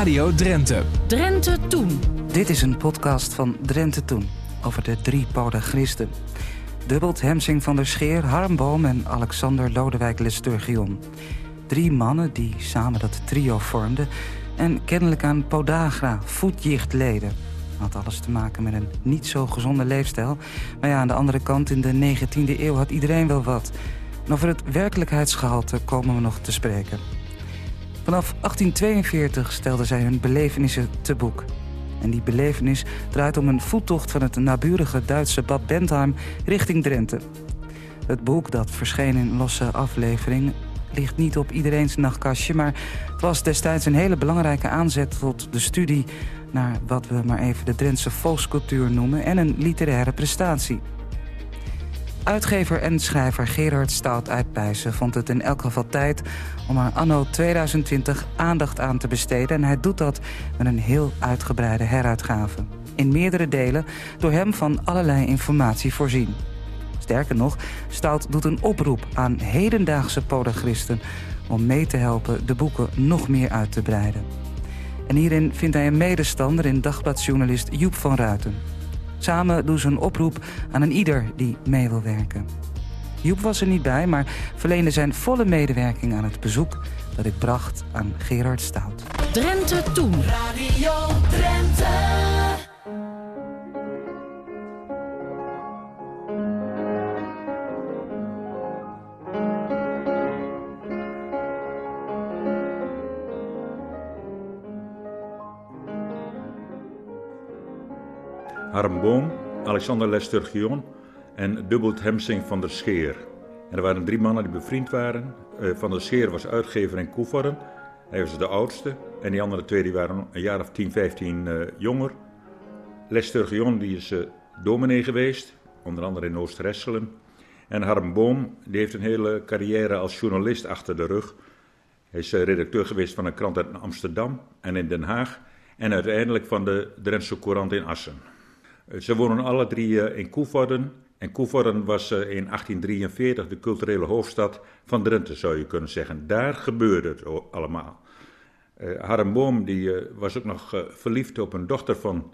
Radio Drenthe. Drenthe Toen. Dit is een podcast van Drenthe Toen over de drie podagristen. Dubbelt Hemsing van der Scheer, Harm Boom en Alexander Lodewijk Lesturgion. Drie mannen die samen dat trio vormden en kennelijk aan podagra, voetjicht leden. Had alles te maken met een niet zo gezonde leefstijl. Maar ja, aan de andere kant, in de 19e eeuw had iedereen wel wat. En over het werkelijkheidsgehalte komen we nog te spreken. Vanaf 1842 stelden zij hun belevenissen te boek. En die belevenis draait om een voettocht van het naburige Duitse Bad Bentheim richting Drenthe. Het boek, dat verscheen in losse aflevering, ligt niet op iedereen's nachtkastje... maar het was destijds een hele belangrijke aanzet tot de studie... naar wat we maar even de Drentse volkscultuur noemen... en een literaire prestatie. Uitgever en schrijver Gerard Stout uit Pijzen vond het in elk geval tijd om er anno 2020 aandacht aan te besteden. En hij doet dat met een heel uitgebreide heruitgave. In meerdere delen door hem van allerlei informatie voorzien. Sterker nog, Stout doet een oproep aan hedendaagse podagristen om mee te helpen de boeken nog meer uit te breiden. En hierin vindt hij een medestander in dagbladjournalist Joep van Ruiten. Samen doen ze een oproep aan een ieder die mee wil werken. Joep was er niet bij, maar verleende zijn volle medewerking aan het bezoek dat ik bracht aan Gerard Stout. Drenthe Toen. Radio Drenthe. Harm Boom, Alexander Lesturgion en Dubbelt Hemsing van der Scheer. Er waren drie mannen die bevriend waren. Eh, van der Scheer was uitgever in Koevorden. Hij was de oudste. En die andere twee die waren een jaar of 10, 15 uh, jonger. Lesturgion die is uh, dominee geweest, onder andere in Oost-Resselen. En Harm Boom die heeft een hele carrière als journalist achter de rug. Hij is redacteur geweest van een krant uit Amsterdam en in Den Haag. En uiteindelijk van de Drentse Courant in Assen. Ze wonen alle drie in Koevorden. En Koevorden was in 1843 de culturele hoofdstad van Drenthe, zou je kunnen zeggen. Daar gebeurde het allemaal. Uh, Harm Boom die, uh, was ook nog uh, verliefd op een dochter van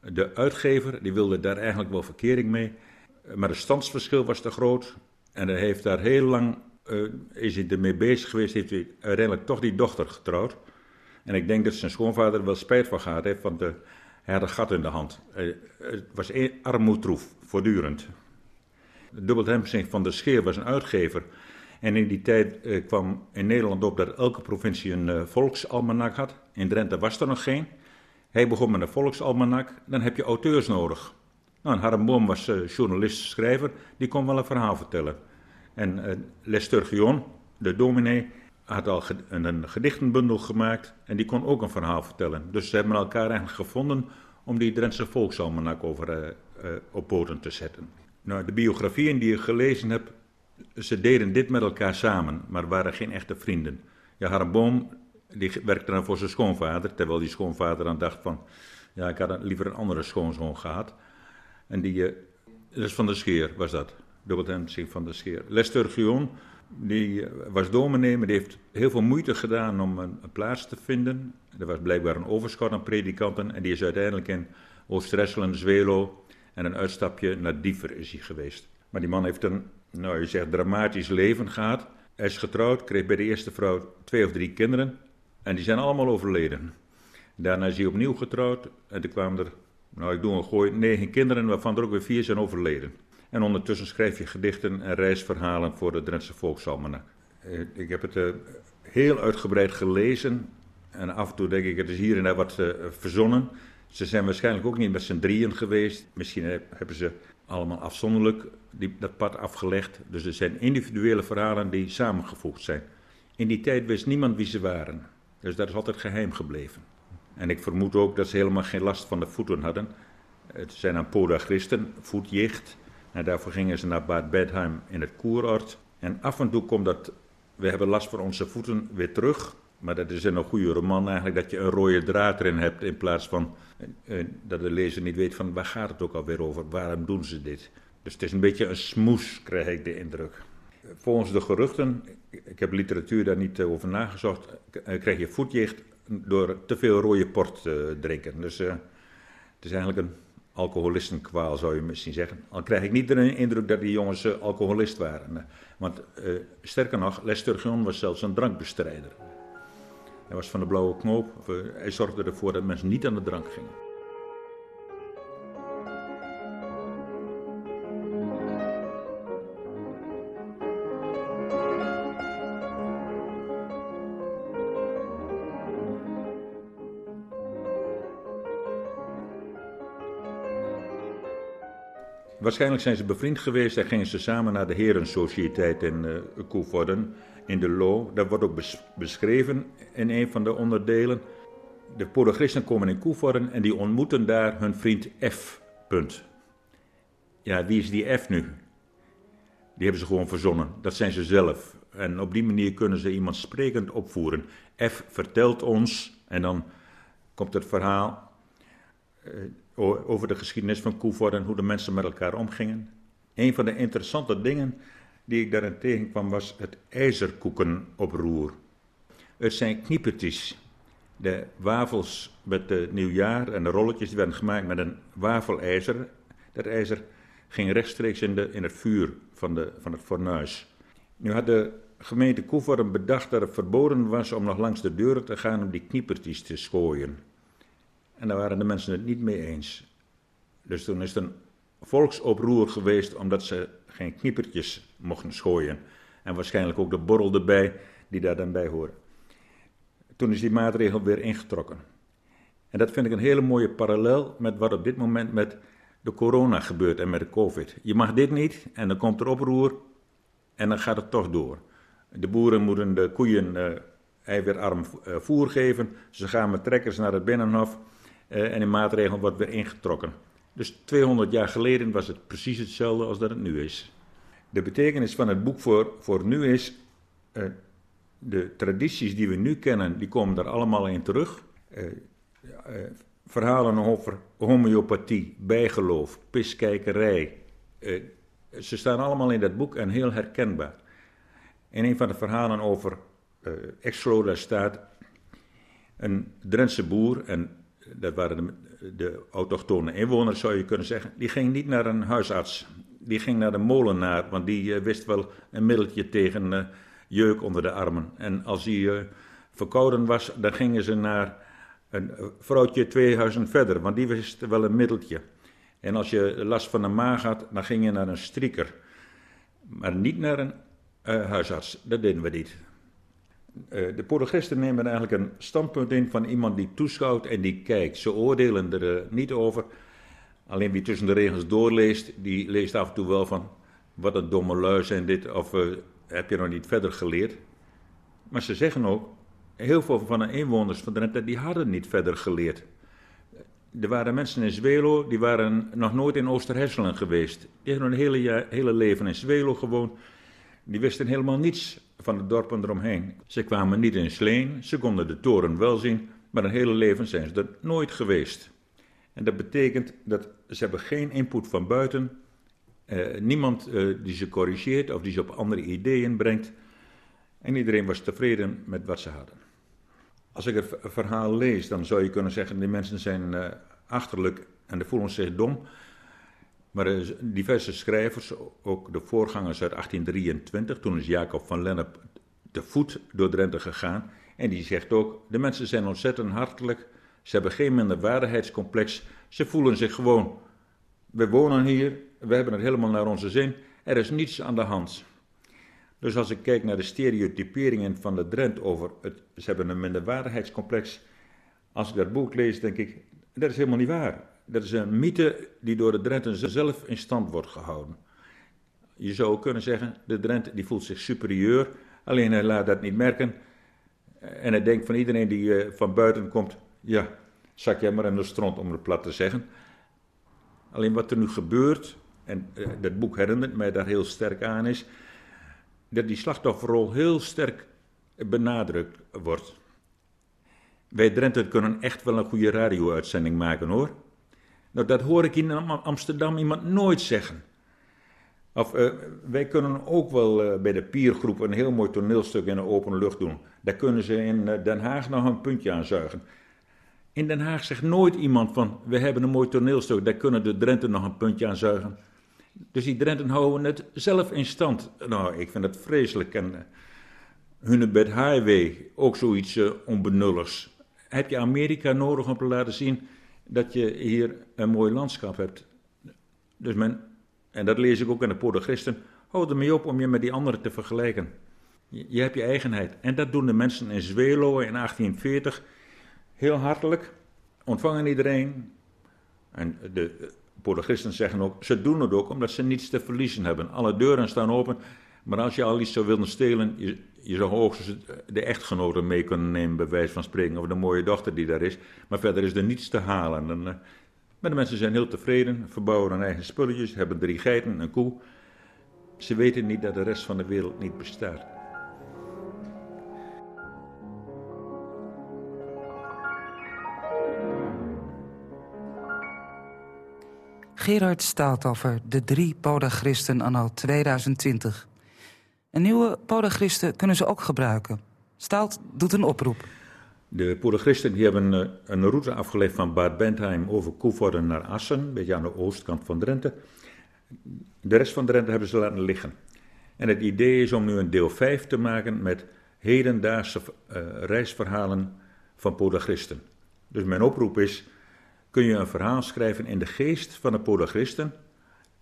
de uitgever. Die wilde daar eigenlijk wel verkering mee. maar het standsverschil was te groot. En hij heeft daar heel lang, is hij ermee bezig geweest, heeft hij uiteindelijk toch die dochter getrouwd. En ik denk dat zijn schoonvader er wel spijt van gehad heeft, want hij had een gat in de hand. het was armoedroef, voortdurend. Dubbelt Hemsing van der Scheer was een uitgever. En in die tijd eh, kwam in Nederland op dat elke provincie een uh, volksalmanak had. In Drenthe was er nog geen. Hij begon met een volksalmanak. Dan heb je auteurs nodig. Nou, Harm Boom was journalist, schrijver. Die kon wel een verhaal vertellen. En uh, Lesturgion, de dominee, had al een, gedichtenbundel gemaakt. En die kon ook een verhaal vertellen. Dus ze hebben elkaar eigenlijk gevonden om die Drentse volksalmanak over, op poten te zetten. Nou, de biografieën die ik gelezen heb, ze deden dit met elkaar samen, maar waren geen echte vrienden. Ja, Harm Boom, die werkte dan voor zijn schoonvader, terwijl die schoonvader dan dacht van, ja, ik had liever een andere schoonzoon gehad. En die, uh, dus van de Scheer was dat, dubbeltensing van de Scheer. Lester Gion, die was dominee, maar die heeft heel veel moeite gedaan om een, een, plaats te vinden. Er was blijkbaar een overschot aan predikanten en die is uiteindelijk in Oost-Resselen, Zwelo en een uitstapje naar Diever is hij geweest. Maar die man heeft een, nou je zegt, dramatisch leven gehad. Hij is getrouwd, kreeg bij de eerste vrouw twee of drie kinderen. En die zijn allemaal overleden. Daarna is hij opnieuw getrouwd. En toen kwamen er, nou ik doe een gooi, negen kinderen, waarvan er ook weer vier zijn overleden. En ondertussen schrijf je gedichten en reisverhalen voor de Drentse Volksalmanak. Ik heb het uh, heel uitgebreid gelezen. En af en toe denk ik, het is hier en daar wat uh, verzonnen. Ze zijn waarschijnlijk ook niet met z'n drieën geweest. Misschien hebben ze allemaal afzonderlijk die, dat pad afgelegd. Dus er zijn individuele verhalen die samengevoegd zijn. In die tijd wist niemand wie ze waren. Dus dat is altijd geheim gebleven. En ik vermoed ook dat ze helemaal geen last van de voeten hadden. Het zijn aan podagristen, voetjicht. En daarvoor gingen ze naar Bad Bedheim in het Koerort. En af en toe komt dat, we hebben last van onze voeten, weer terug. Maar dat is in een goede roman eigenlijk dat je een rode draad erin hebt in plaats van uh, dat de lezer niet weet van waar gaat het ook alweer over, waarom doen ze dit. Dus het is een beetje een smoes, krijg ik de indruk. Volgens de geruchten, ik heb literatuur daar niet over nagezocht, krijg je voetjicht door te veel rode port te drinken. Dus het is eigenlijk een alcoholistenkwaal, zou je misschien zeggen. Al krijg ik niet de indruk dat die jongens uh, alcoholist waren. Want sterker nog, Lesturgeon was zelfs een drankbestrijder. Hij was van de blauwe knoop. hij zorgde ervoor dat mensen niet aan de drank gingen. Waarschijnlijk zijn ze bevriend geweest en gingen ze samen naar de Herensociëteit in uh, Koevorden, in de Loo. Dat wordt ook beschreven in een van de onderdelen. De Podochristen komen in Koevorden en die ontmoeten daar hun vriend F. Punt. Ja, wie is die F nu? Die hebben ze gewoon verzonnen. Dat zijn ze zelf. En op die manier kunnen ze iemand sprekend opvoeren. F vertelt ons, en dan komt het verhaal. Uh, over de geschiedenis van Koevoort en hoe de mensen met elkaar omgingen. Een van de interessante dingen die ik daarin tegenkwam was het ijzerkoekenoproer. Het zijn kniepertjes. De wafels met het nieuwjaar en de rolletjes die werden gemaakt met een wafelijzer. Dat ijzer ging rechtstreeks in, de, in het vuur van, de, van het fornuis. Nu had de gemeente Koevoort bedacht dat het verboden was om nog langs de deuren te gaan om die kniepertjes te schooien. En daar waren de mensen het niet mee eens. Dus toen is het een volksoproer geweest omdat ze geen kniepertjes mochten schooien. En waarschijnlijk ook de borrel erbij die daar dan bij horen. Toen is die maatregel weer ingetrokken. En dat vind ik een hele mooie parallel met wat op dit moment met de corona gebeurt en met de covid. Je mag dit niet en dan komt er oproer en dan gaat het toch door. De boeren moeten de koeien uh, eiwitarm uh, voer geven. Ze gaan met trekkers naar het binnenhof. Uh, en die maatregel wordt weer ingetrokken. Dus 200 jaar geleden was het precies hetzelfde als dat het nu is. De betekenis van het boek voor, voor nu is, uh, de tradities die we nu kennen, die komen daar allemaal in terug. Uh, verhalen over homeopathie, bijgeloof, piskijkerij. ze staan allemaal in dat boek en heel herkenbaar. In een van de verhalen over Exloda staat een Drentse boer en dat waren de, de autochtone inwoners zou je kunnen zeggen, die ging niet naar een huisarts. Die ging naar de molenaar, want die uh, wist wel een middeltje tegen uh, jeuk onder de armen. En als hij uh, verkouden was, dan gingen ze naar een vrouwtje twee huizen verder, want die wist wel een middeltje. En als je last van de maag had, dan ging je naar een strieker. Maar niet naar een huisarts, dat deden we niet. Eh, de Portugisten nemen eigenlijk een standpunt in van iemand die toeschouwt en die kijkt. Ze oordelen er eh, niet over. Alleen wie tussen de regels doorleest, die leest af en toe wel van wat een domme lui zijn dit, of uh, heb je nog niet verder geleerd. Maar ze zeggen ook, heel veel van de inwoners van Drenthe, die hadden niet verder geleerd. Er waren mensen in Zwelo, die waren nog nooit in Oosterhesselen geweest. Die hebben hun hele, hele leven in Zwelo gewoond. Die wisten helemaal niets van de dorpen eromheen. Ze kwamen niet in Sleen, ze konden de toren wel zien, maar hun hele leven zijn ze er nooit geweest. En dat betekent dat ze hebben geen input van buiten, eh, niemand eh, die ze corrigeert of die ze op andere ideeën brengt. En iedereen was tevreden met wat ze hadden. Als ik het verhaal lees, dan zou je kunnen zeggen: die mensen zijn eh, achterlijk en de voelen zich dom. Maar diverse schrijvers, ook de voorgangers uit 1823, toen is Jacob van Lennep te voet door Drenthe gegaan. En die zegt ook, de mensen zijn ontzettend hartelijk, ze hebben geen minderwaardigheidscomplex, ze voelen zich gewoon, we wonen hier, we hebben het helemaal naar onze zin, er is niets aan de hand. Dus als ik kijk naar de stereotyperingen van de Drent over, het, ze hebben een minderwaardigheidscomplex, als ik dat boek lees, denk ik, dat is helemaal niet waar. Dat is een mythe die door de Drenten zelf in stand wordt gehouden. Je zou kunnen zeggen, de Drent die voelt zich superieur, alleen hij laat dat niet merken. En hij denkt van iedereen die eh, van buiten komt, ja, zak jij maar in de stront om het plat te zeggen. Alleen wat er nu gebeurt, en uh, dat boek herinnert mij daar heel sterk aan, is dat die slachtofferrol heel sterk benadrukt wordt. Wij Drenthe kunnen echt wel een goede radio-uitzending maken hoor. Nou, dat hoor ik in Amsterdam iemand nooit zeggen. Of uh, wij kunnen ook wel uh, bij de Piergroep een heel mooi toneelstuk in de open lucht doen. Daar kunnen ze in uh, Den Haag nog een puntje aan zuigen. In Den Haag zegt nooit iemand van, we hebben een mooi toneelstuk, daar kunnen de Drenten nog een puntje aan zuigen. Dus die Drenten houden het zelf in stand. Nou, ik vind het vreselijk. En Hunebed Highway, ook zoiets onbenulligs. Heb je Amerika nodig om te laten zien dat je hier een mooi landschap hebt? Dus men en dat lees ik ook in de Poort Christen, houd ermee op om je met die anderen te vergelijken. Je, je, hebt je eigenheid. En dat doen de mensen in Zwelo in 1840 heel hartelijk, ontvangen iedereen. En de Christen zeggen ook, ze doen het ook omdat ze niets te verliezen hebben. Alle deuren staan open, maar als je al iets zou willen stelen, je, je zou hoogstens de echtgenoten mee kunnen nemen, bij wijze van spreken, of de mooie dochter die daar is. Maar verder is er niets te halen. En, eh, maar de mensen zijn heel tevreden, verbouwen hun eigen spulletjes, hebben drie geiten, een koe. Ze weten niet dat de rest van de wereld niet bestaat. Gerard staat over de drie podagristen anno 2020. Een nieuwe podagristen kunnen ze ook gebruiken. Staalt doet een oproep. De Poederchristen die hebben eh, een route afgelegd van Bad Bentheim over Koevoorden naar Assen, een beetje aan de oostkant van Drenthe. De rest van Drenthe hebben ze laten liggen. En het idee is om nu een deel 5 te maken met hedendaagse uh, reisverhalen van Podagristen. Dus mijn oproep is, kun je een verhaal schrijven in de geest van de Podagristen?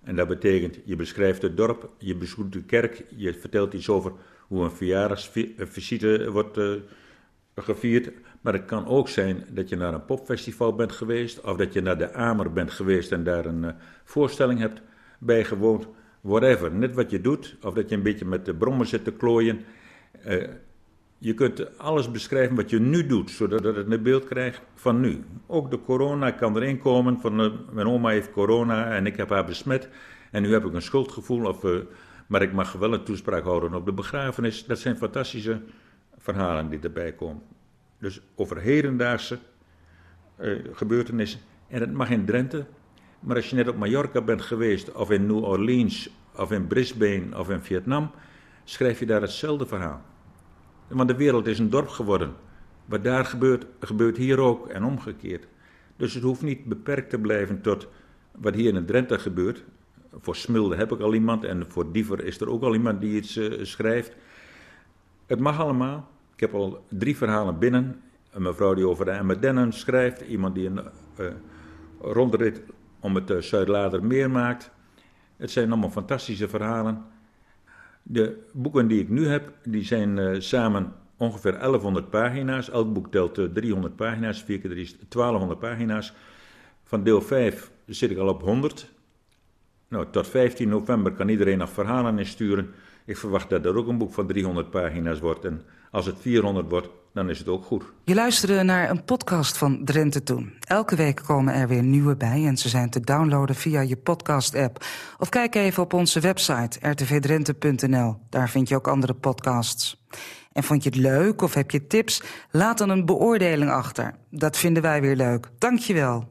En dat betekent, je beschrijft het dorp, je bezoekt de kerk, je vertelt iets over hoe een verjaardagsvisite wordt uh, gevierd. Maar het kan ook zijn dat je naar een popfestival bent geweest, of dat je naar de Amer bent geweest en daar een uh, voorstelling hebt bijgewoond. Whatever, net wat je doet, of dat je een beetje met de brommen zit te klooien. Uh, je kunt alles beschrijven wat je nu doet, zodat het een beeld krijgt van nu. Ook de corona kan erin komen van uh, mijn oma heeft corona en ik heb haar besmet. En nu heb ik een schuldgevoel, of, maar ik mag wel een toespraak houden op de begrafenis. Dat zijn fantastische verhalen die erbij komen. Dus over hedendaagse uh, gebeurtenissen. En het mag in Drenthe, maar als je net op Mallorca bent geweest, of in New Orleans, of in Brisbane, of in Vietnam, schrijf je daar hetzelfde verhaal. Want de wereld is een dorp geworden. Wat daar gebeurt, gebeurt hier ook en omgekeerd. Dus het hoeft niet beperkt te blijven tot wat hier in Drenthe gebeurt. Voor Smilde heb ik al iemand en voor Diever is er ook al iemand die iets uh, schrijft. Het mag allemaal. Ik heb al drie verhalen binnen. Een mevrouw die over de Emmerdennen schrijft. Iemand die een uh, rondrit om het uh, maakt. Het zijn allemaal fantastische verhalen. De boeken die ik nu heb, die zijn uh, samen ongeveer 1100 pagina's. Elk boek telt 300 pagina's, 4 keer 3 is 1200 pagina's. Van deel 5 zit ik al op 100. Nou, tot 15 november kan iedereen nog verhalen insturen. Ik verwacht dat er ook een boek van 300 pagina's wordt. En als het 400 wordt, dan is het ook goed. Je luisterde naar een podcast van Drenthe Toen. Elke week komen er weer nieuwe bij en ze zijn te downloaden via je podcast-app. Of kijk even op onze website rtvdrenthe.nl. Daar vind je ook andere podcasts. En vond je het leuk of heb je tips? Laat dan een beoordeling achter. Dat vinden wij weer leuk. Dank je wel.